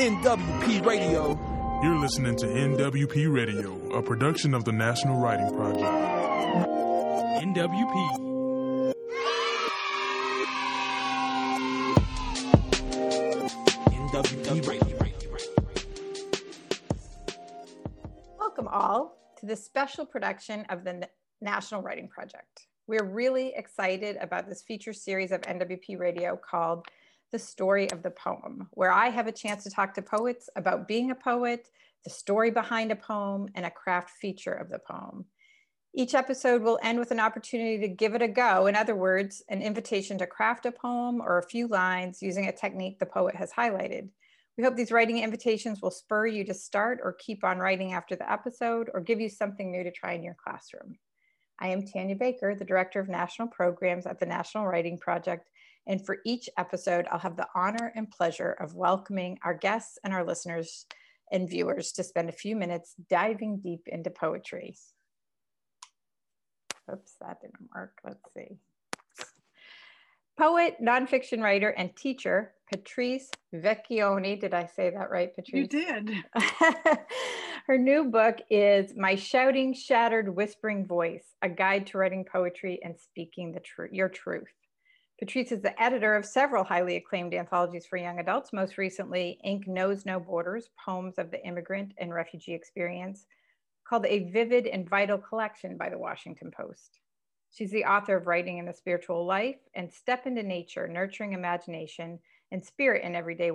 NWP Radio. You're listening to NWP Radio, a production of the National Writing Project. NWP. NWP Welcome all to this special production of the National Writing Project. We're really excited about this feature series of NWP Radio called The Story of the Poem, where I have a chance to talk to poets about being a poet, the story behind a poem, and a craft feature of the poem. Each episode will end with an opportunity to give it a go. In other words, an invitation to craft a poem or a few lines using a technique the poet has highlighted. We hope these writing invitations will spur you to start or keep on writing after the episode or give you something new to try in your classroom. I am Tanya Baker, the Director of National Programs at the National Writing Project. And for each episode, I'll have the honor and pleasure of welcoming our guests and our listeners and viewers to spend a few minutes diving deep into poetry. Oops, that didn't work. Let's see. Poet, nonfiction writer, and teacher Patrice Vecchione. Did I say that right, Patrice? You did. Her new book is My Shouting, Shattered, Whispering Voice A Guide to Writing Poetry and Speaking the tr- Your Truth. Patrice is the editor of several highly acclaimed anthologies for young adults, most recently, Ink Knows No Borders Poems of the Immigrant and Refugee Experience, called A Vivid and Vital Collection by the Washington Post. She's the author of Writing in the Spiritual Life and Step into Nature, Nurturing Imagination and Spirit in Everyday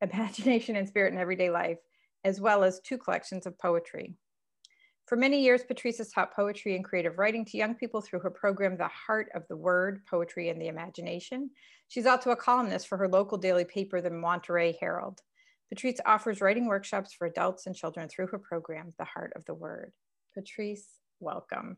Imagination and Spirit in Everyday Life, as well as two collections of poetry. For many years, Patrice has taught poetry and creative writing to young people through her program, The Heart of the Word, Poetry and the Imagination. She's also a columnist for her local daily paper, the Monterey Herald. Patrice offers writing workshops for adults and children through her program, The Heart of the Word. Patrice, welcome.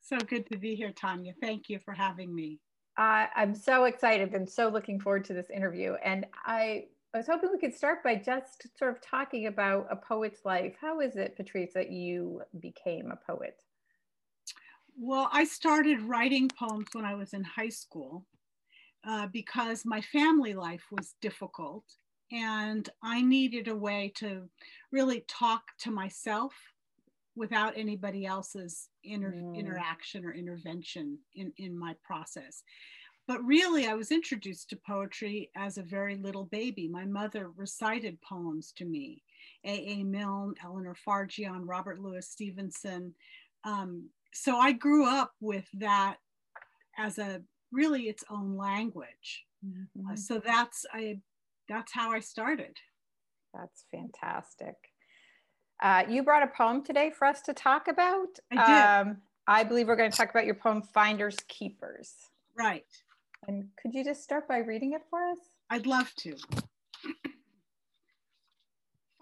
So good to be here, Tanya. Thank you for having me. Uh, I'm so excited and so looking forward to this interview. And I, I was hoping we could start by just sort of talking about a poet's life. How is it, Patrice, that you became a poet? Well, I started writing poems when I was in high school uh, because my family life was difficult and I needed a way to really talk to myself without anybody else's inter- mm. interaction or intervention in, in my process. But really, I was introduced to poetry as a very little baby. My mother recited poems to me A.A. A. Milne, Eleanor Farjeon, Robert Louis Stevenson. Um, so I grew up with that as a really its own language. Mm-hmm. Uh, so that's I that's how I started. That's fantastic. Uh, you brought a poem today for us to talk about. I did. Um, I believe we're going to talk about your poem, Finders Keepers. Right. And could you just start by reading it for us? I'd love to.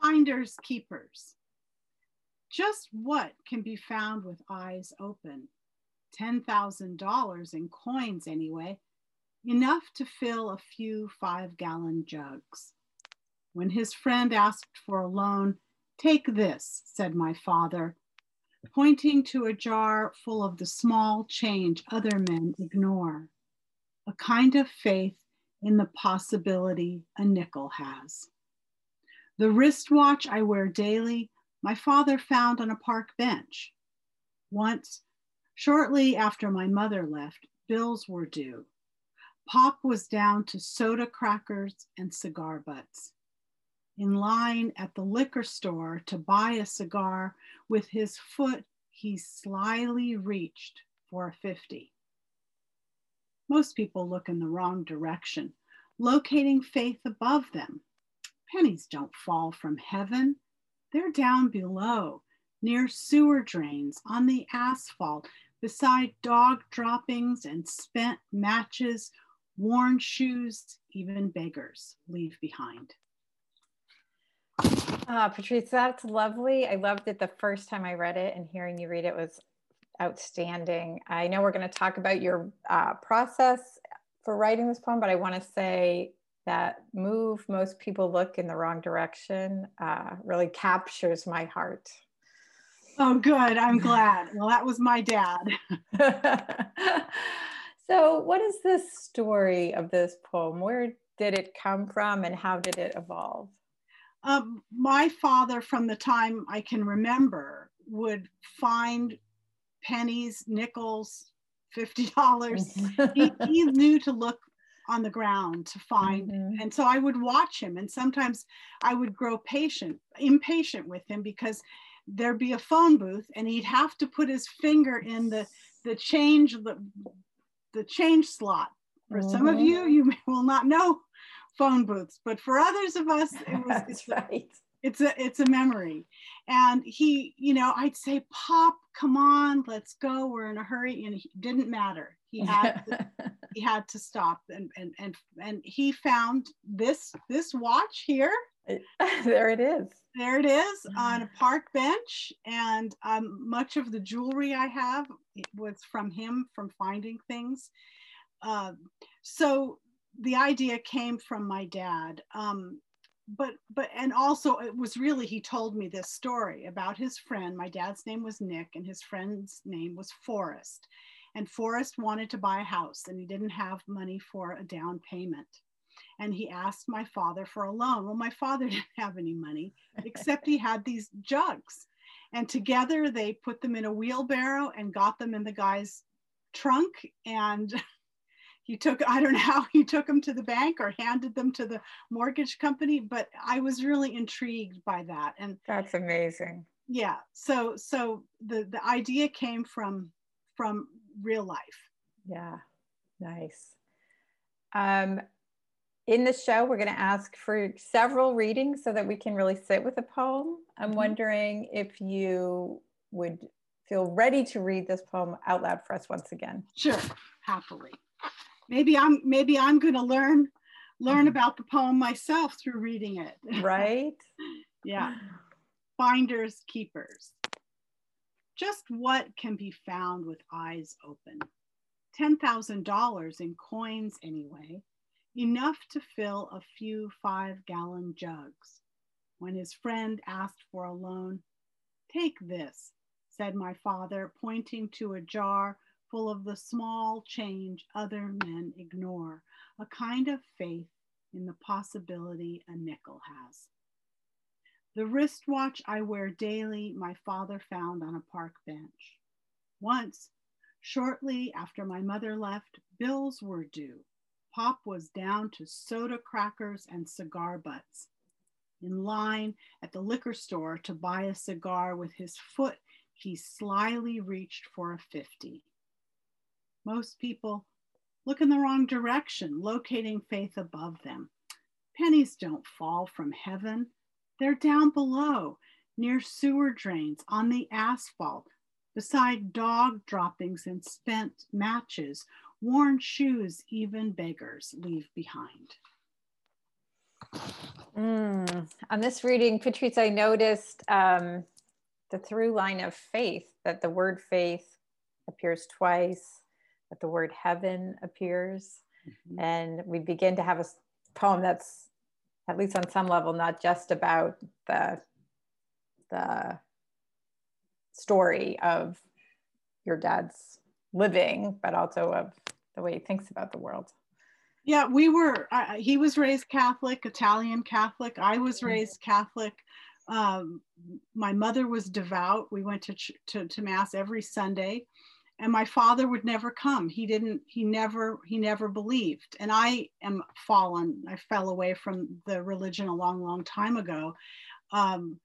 Finders Keepers. Just what can be found with eyes open? $10,000 in coins, anyway, enough to fill a few five gallon jugs. When his friend asked for a loan, Take this, said my father, pointing to a jar full of the small change other men ignore, a kind of faith in the possibility a nickel has. The wristwatch I wear daily, my father found on a park bench. Once, shortly after my mother left, bills were due. Pop was down to soda crackers and cigar butts in line at the liquor store to buy a cigar, with his foot he slyly reached for a 50. Most people look in the wrong direction, locating faith above them. Pennies don't fall from heaven, they're down below, near sewer drains, on the asphalt, beside dog droppings and spent matches, worn shoes, even beggars leave behind. Uh, Patrice, that's lovely. I loved it the first time I read it, and hearing you read it was outstanding. I know we're going to talk about your uh, process for writing this poem, but I want to say that move most people look in the wrong direction uh, really captures my heart. Oh, good. I'm glad. Well, that was my dad. so, what is the story of this poem? Where did it come from and how did it evolve? Um, my father, from the time I can remember, would find pennies, nickels, fifty dollars. he, he knew to look on the ground to find, Mhm. and so I would watch him, and sometimes I would grow patient, impatient with him because there'd be a phone booth, and he'd have to put his finger in the the change the the change slot. For some of Mhm. you, you may, will not know phone booths, but for others of us, it was it's right. It's a it's a memory. And he you know i'd say pop come on let's go. We're in a hurry. And it didn't matter. He had to, he had to stop and and and and he found this this watch here. There it is. there it is on a park bench. And um, much of the jewelry i have it was from him from finding things. Um, so the idea came from my dad. Um, but but and also it was really he told me this story about his friend. My dad's name was nick and his friend's name was forrest. And forrest wanted to buy a house and he didn't have money for a down payment. And he asked my father for a loan. Well my father didn't have any money except he had these jugs. And together they put them in a wheelbarrow and got them in the guy's trunk and he took i don't know how he took them to the bank or handed them to the mortgage company but i was really intrigued by that and That's amazing. yeah so so the the idea came from from real life Yeah, nice. Um, in the show, we're going to ask for several readings so that we can really sit with a poem. I'm Mhm. wondering if you would feel ready to read this poem out loud for us once again. sure happily maybe i'm maybe i'm going to learn learn Mhm. about the poem myself through reading it Right? yeah finders keepers just what can be found with eyes open $10,000 in coins anyway, enough to fill a few five gallon jugs. When his friend asked for a loan, take this, said my father, pointing to a jar full of the small change other men ignore, a kind of faith in the possibility a nickel has. The wristwatch I wear daily, my father found on a park bench. Once, shortly after my mother left, bills were due. Pop was down to soda crackers and cigar butts. In line at the liquor store to buy a cigar with his foot, he slyly reached for a 50. Most people look in the wrong direction, locating faith above them. Pennies don't fall from heaven. They're down below, near sewer drains, on the asphalt, beside dog droppings and spent matches, worn shoes even beggars leave behind. Mm. On this reading, Patrice, I noticed um, the through line of faith, that the word faith appears twice, that the word heaven appears. And we begin to have a poem that's, at least on some level, not just about the, the story of your dad's living, but also of the way he thinks about the world. Yeah, we were, uh, he was raised Catholic, Italian Catholic. I was Mhm. raised Catholic. Um, my mother was devout. We went to, ch- to, to mass every Sunday and my father would never come. He didn't, he never, he never believed. And I am fallen. I fell away from the religion a long, long time ago. Um,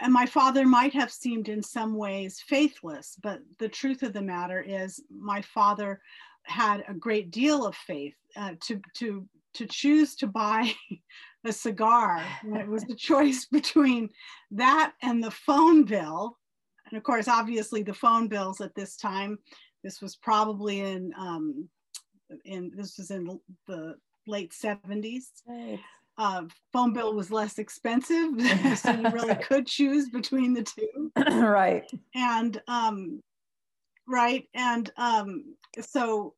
and my father might have seemed in some ways faithless, but the truth of the matter is my father had a great deal of faith uh, to to to choose to buy a cigar it was a choice between that and the phone bill and of course obviously the phone bills at this time this was probably in um, in this was in the late 70s Right. uh, phone bill was less expensive so you really could choose between the two right. and um right and um so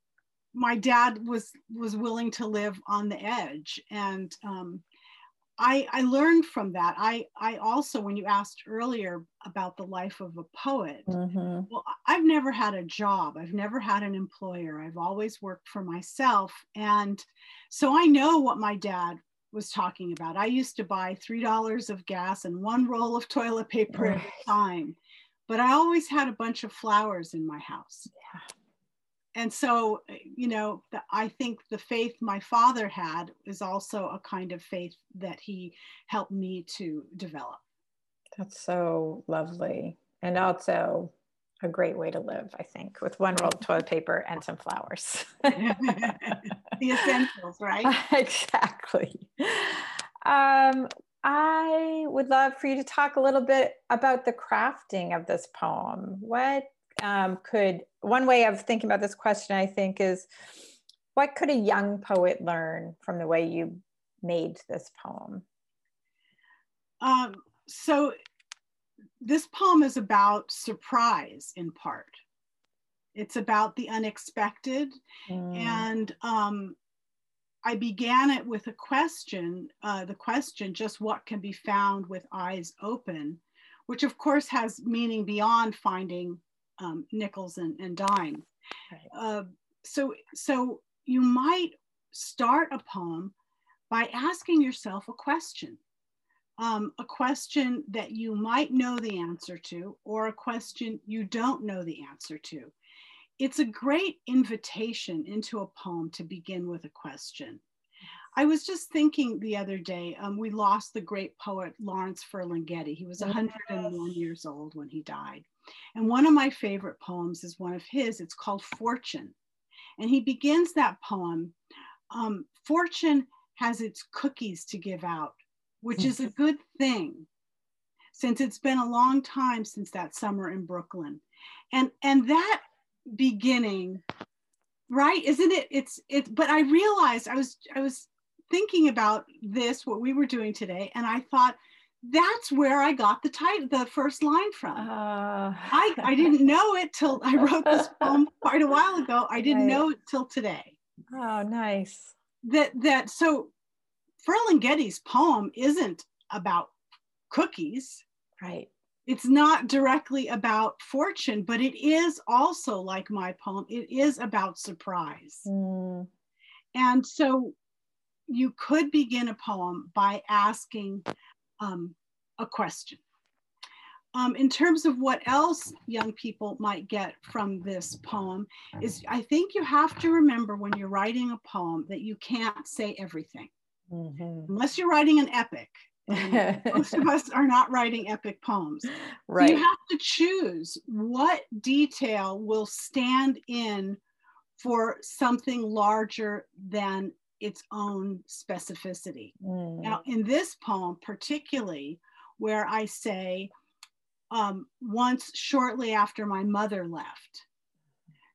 my dad was was willing to live on the edge and um i i learned from that i i also when you asked earlier about the life of a poet Mhm. well i've never had a job i've never had an employer i've always worked for myself and so i know what my dad was talking about. I used to buy $3 of gas and one roll of toilet paper at a time, but I always had a bunch of flowers in my house. Yeah. And so, you know, the, I think the faith my father had is also a kind of faith that he helped me to develop. That's so lovely. And also a great way to live, I think, with one roll of toilet paper and some flowers. the essentials, right? exactly. Um, I would love for you to talk a little bit about the crafting of this poem. What um, could, one way of thinking about this question, I think, is what could a young poet learn from the way you made this poem? Um, so this poem is about surprise in part. It's about the unexpected. Mm. And um, I began it with a question uh, the question, just what can be found with eyes open, which of course has meaning beyond finding um, nickels and, and dimes. Right. Uh, so, so you might start a poem by asking yourself a question um, a question that you might know the answer to or a question you don't know the answer to. It's a great invitation into a poem to begin with a question. I was just thinking the other day, um, we lost the great poet Lawrence Ferlinghetti. He was 101 years old when he died. And one of my favorite poems is one of his. It's called Fortune. And he begins that poem um, Fortune has its cookies to give out which is a good thing since it's been a long time since that summer in Brooklyn. And and that beginning, right? Isn't it? It's it, but I realized I was I was thinking about this, what we were doing today, and I thought that's where I got the title, the first line from. Uh, I, I didn't know it till I wrote this poem quite a while ago. I didn't right. know it till today. Oh, nice. That that so Ferlinghetti's poem isn't about cookies. Right. It's not directly about fortune, but it is also like my poem, it is about surprise. Mm. And so you could begin a poem by asking um, a question. Um, in terms of what else young people might get from this poem is I think you have to remember when you're writing a poem that you can't say everything mm-hmm. unless you're writing an epic. most of us are not writing epic poems. Right. So you have to choose what detail will stand in for something larger than its own specificity. Mm. Now, in this poem, particularly, where I say, um, once shortly after my mother left.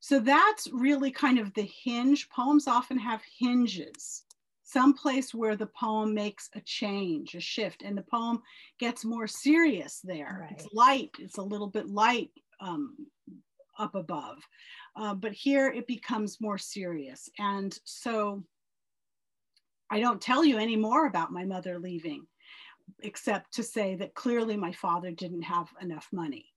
So that's really kind of the hinge. Poems often have hinges some place where the poem makes a change, a shift, and the poem gets more serious there. Right. It's light, it's a little bit light um, up above. Uh, but here it becomes more serious. And so I don't tell you any more about my mother leaving, except to say that clearly my father didn't have enough money.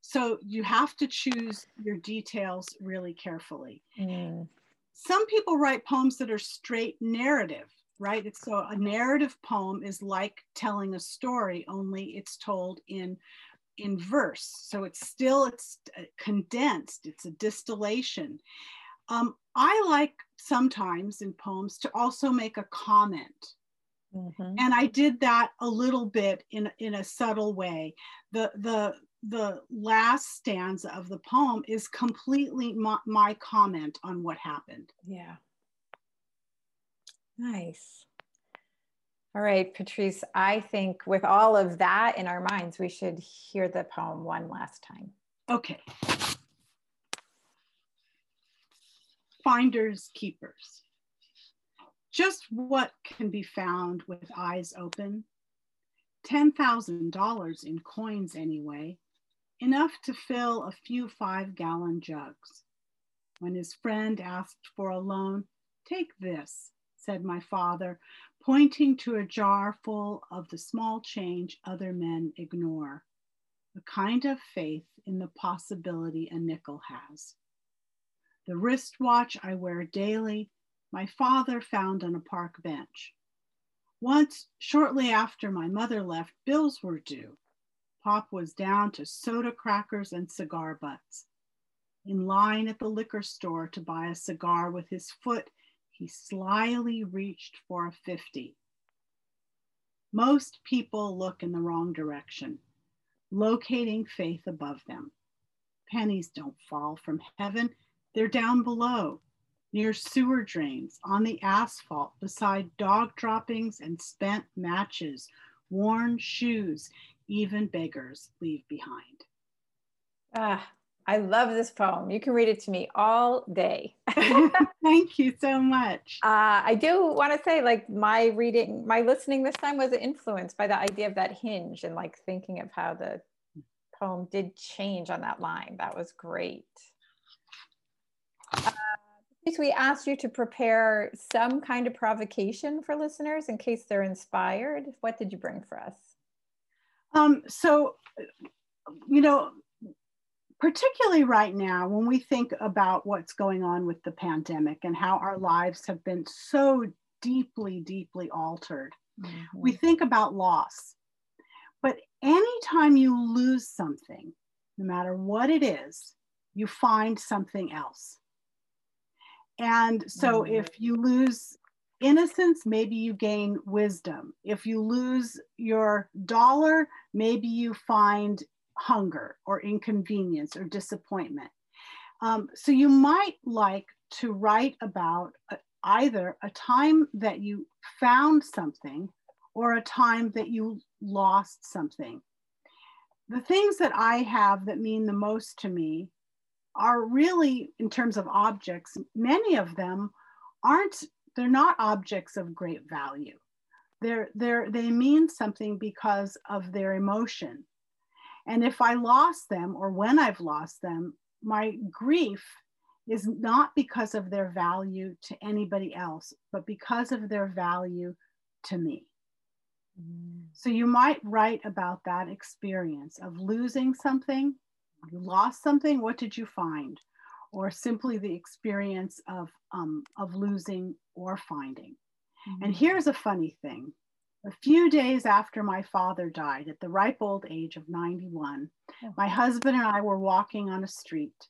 So you have to choose your details really carefully. Mm some people write poems that are straight narrative, right? It's so a narrative poem is like telling a story, only it's told in in verse. So it's still it's uh, condensed. It's a distillation. Um, I like sometimes in poems to also make a comment. Mm-hmm. And I did that a little bit in, in a subtle way. The, the, the last stanza of the poem is completely my, my, comment on what happened. Yeah. Nice. All right, Patrice, I think with all of that in our minds, we should hear the poem one last time. Okay. Finders, keepers. Just what can be found with eyes open? $10,000 in coins, anyway enough to fill a few five gallon jugs. When his friend asked for a loan, take this, said my father, pointing to a jar full of the small change other men ignore, the kind of faith in the possibility a nickel has. The wristwatch I wear daily, my father found on a park bench. Once, shortly after my mother left, bills were due. Pop was down to soda crackers and cigar butts. In line at the liquor store to buy a cigar with his foot, he slyly reached for a 50. Most people look in the wrong direction, locating faith above them. Pennies don't fall from heaven, they're down below, near sewer drains, on the asphalt, beside dog droppings and spent matches, worn shoes, even beggars leave behind. Ah, I love this poem. You can read it to me all day. Thank you so much. Uh, I do want to say, like, my reading, my listening this time was influenced by the idea of that hinge and like thinking of how the poem did change on that line. That was great. Uh, we asked you to prepare some kind of provocation for listeners in case they're inspired. What did you bring for us? Um, so, you know, particularly right now, when we think about what's going on with the pandemic and how our lives have been so deeply, deeply altered, mm-hmm. we think about loss. But anytime you lose something, no matter what it is, you find something else. And so if you lose innocence, maybe you gain wisdom. If you lose your dollar, maybe you find hunger or inconvenience or disappointment. Um, so you might like to write about a, either a time that you found something or a time that you lost something. The things that I have that mean the most to me are really, in terms of objects, many of them aren't, they're not objects of great value. They're, they're, they mean something because of their emotion. And if I lost them or when I've lost them, my grief is not because of their value to anybody else, but because of their value to me. Mm. So you might write about that experience of losing something. You lost something, what did you find? Or simply the experience of, um, of losing or finding. Mm-hmm. And here's a funny thing a few days after my father died at the ripe old age of 91, my husband and I were walking on a street,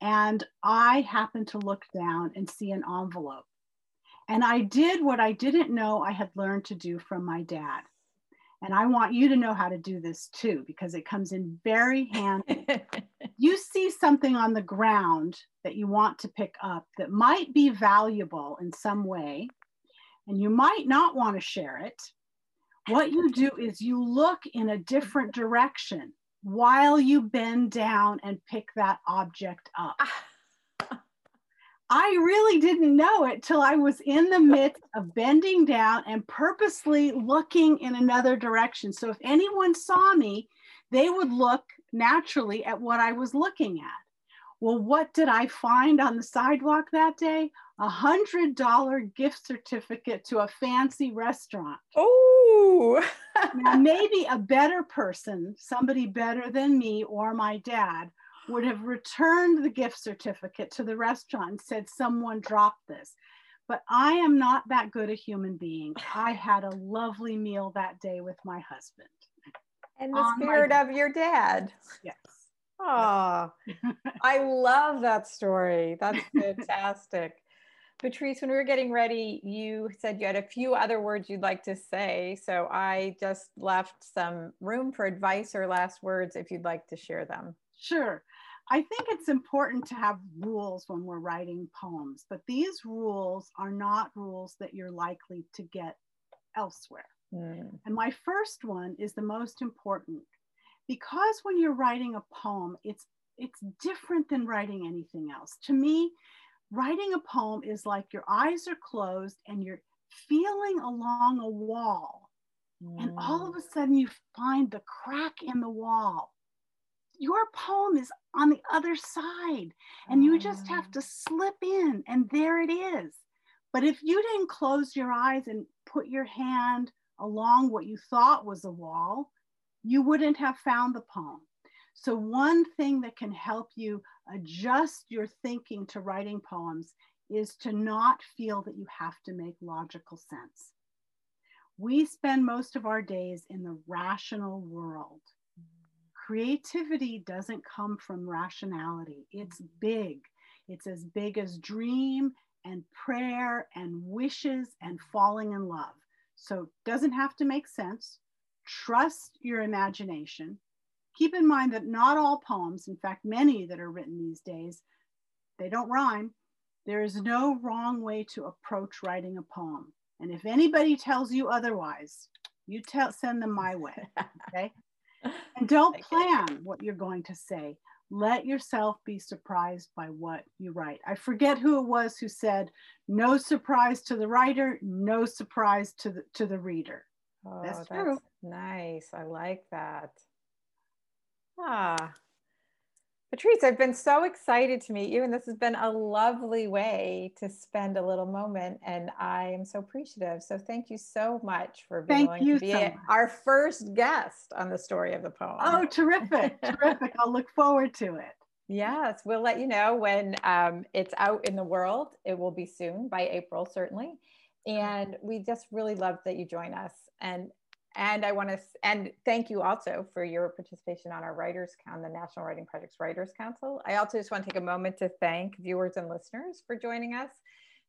and I happened to look down and see an envelope. And I did what I didn't know I had learned to do from my dad. And I want you to know how to do this too, because it comes in very handy. you see something on the ground that you want to pick up that might be valuable in some way, and you might not want to share it what you do is you look in a different direction while you bend down and pick that object up. Ah. I really didn't know it till I was in the midst of bending down and purposely looking in another direction. So if anyone saw me, they would look naturally at what I was looking at. Well, what did I find on the sidewalk that day? A hundred dollar gift certificate to a fancy restaurant. Oh, now maybe a better person, somebody better than me or my dad, would have returned the gift certificate to the restaurant and said, Someone dropped this. But I am not that good a human being. I had a lovely meal that day with my husband. And the spirit of your dad. Yes. Oh, I love that story. That's fantastic. Patrice, when we were getting ready, you said you had a few other words you'd like to say. So I just left some room for advice or last words if you'd like to share them. Sure. I think it's important to have rules when we're writing poems, but these rules are not rules that you're likely to get elsewhere. Mm. And my first one is the most important because when you're writing a poem, it's it's different than writing anything else. To me, writing a poem is like your eyes are closed and you're feeling along a wall. Mm. And all of a sudden you find the crack in the wall. Your poem is on the other side and you just have ah. to slip in and there it is. But if you didn't close your eyes and put your hand along what you thought was a wall, you wouldn't have found the poem. So, one thing that can help you adjust your thinking to writing poems is to not feel that you have to make logical sense. We spend most of our days in the rational world. Creativity doesn't come from rationality, it's big. It's as big as dream and prayer and wishes and falling in love. So it doesn't have to make sense. Trust your imagination. Keep in mind that not all poems, in fact, many that are written these days, they don't rhyme. There is no wrong way to approach writing a poem. And if anybody tells you otherwise, you tell send them my way. Okay. And don't plan what you're going to say. Let yourself be surprised by what you write. I forget who it was who said, no surprise to the writer, no surprise to the to the reader. Oh, That's that's, true. nice. I like that. Ah. Patrice, I've been so excited to meet you, and this has been a lovely way to spend a little moment. And I am so appreciative. So, thank you so much for being Thank willing you to be so our first guest on the story of the poem. Oh, terrific, terrific. I'll look forward to it. Yes, we'll let you know when um, it's out in the world. It will be soon by April, certainly. And we just really love that you join us. And and I want to and thank you also for your participation on our Writers on the National Writing Project's Writers Council. I also just want to take a moment to thank viewers and listeners for joining us,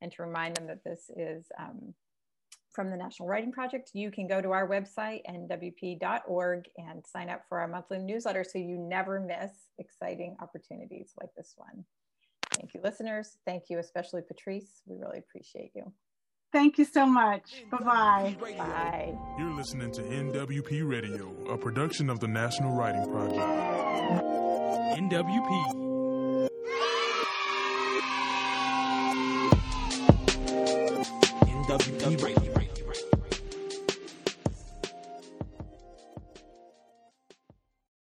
and to remind them that this is. Um, from the National Writing Project, you can go to our website, nwp.org, and sign up for our monthly newsletter so you never miss exciting opportunities like this one. Thank you, listeners. Thank you, especially Patrice. We really appreciate you. Thank you so much. Bye-bye. Bye. You're listening to NWP Radio, a production of the National Writing Project. NWP. NWP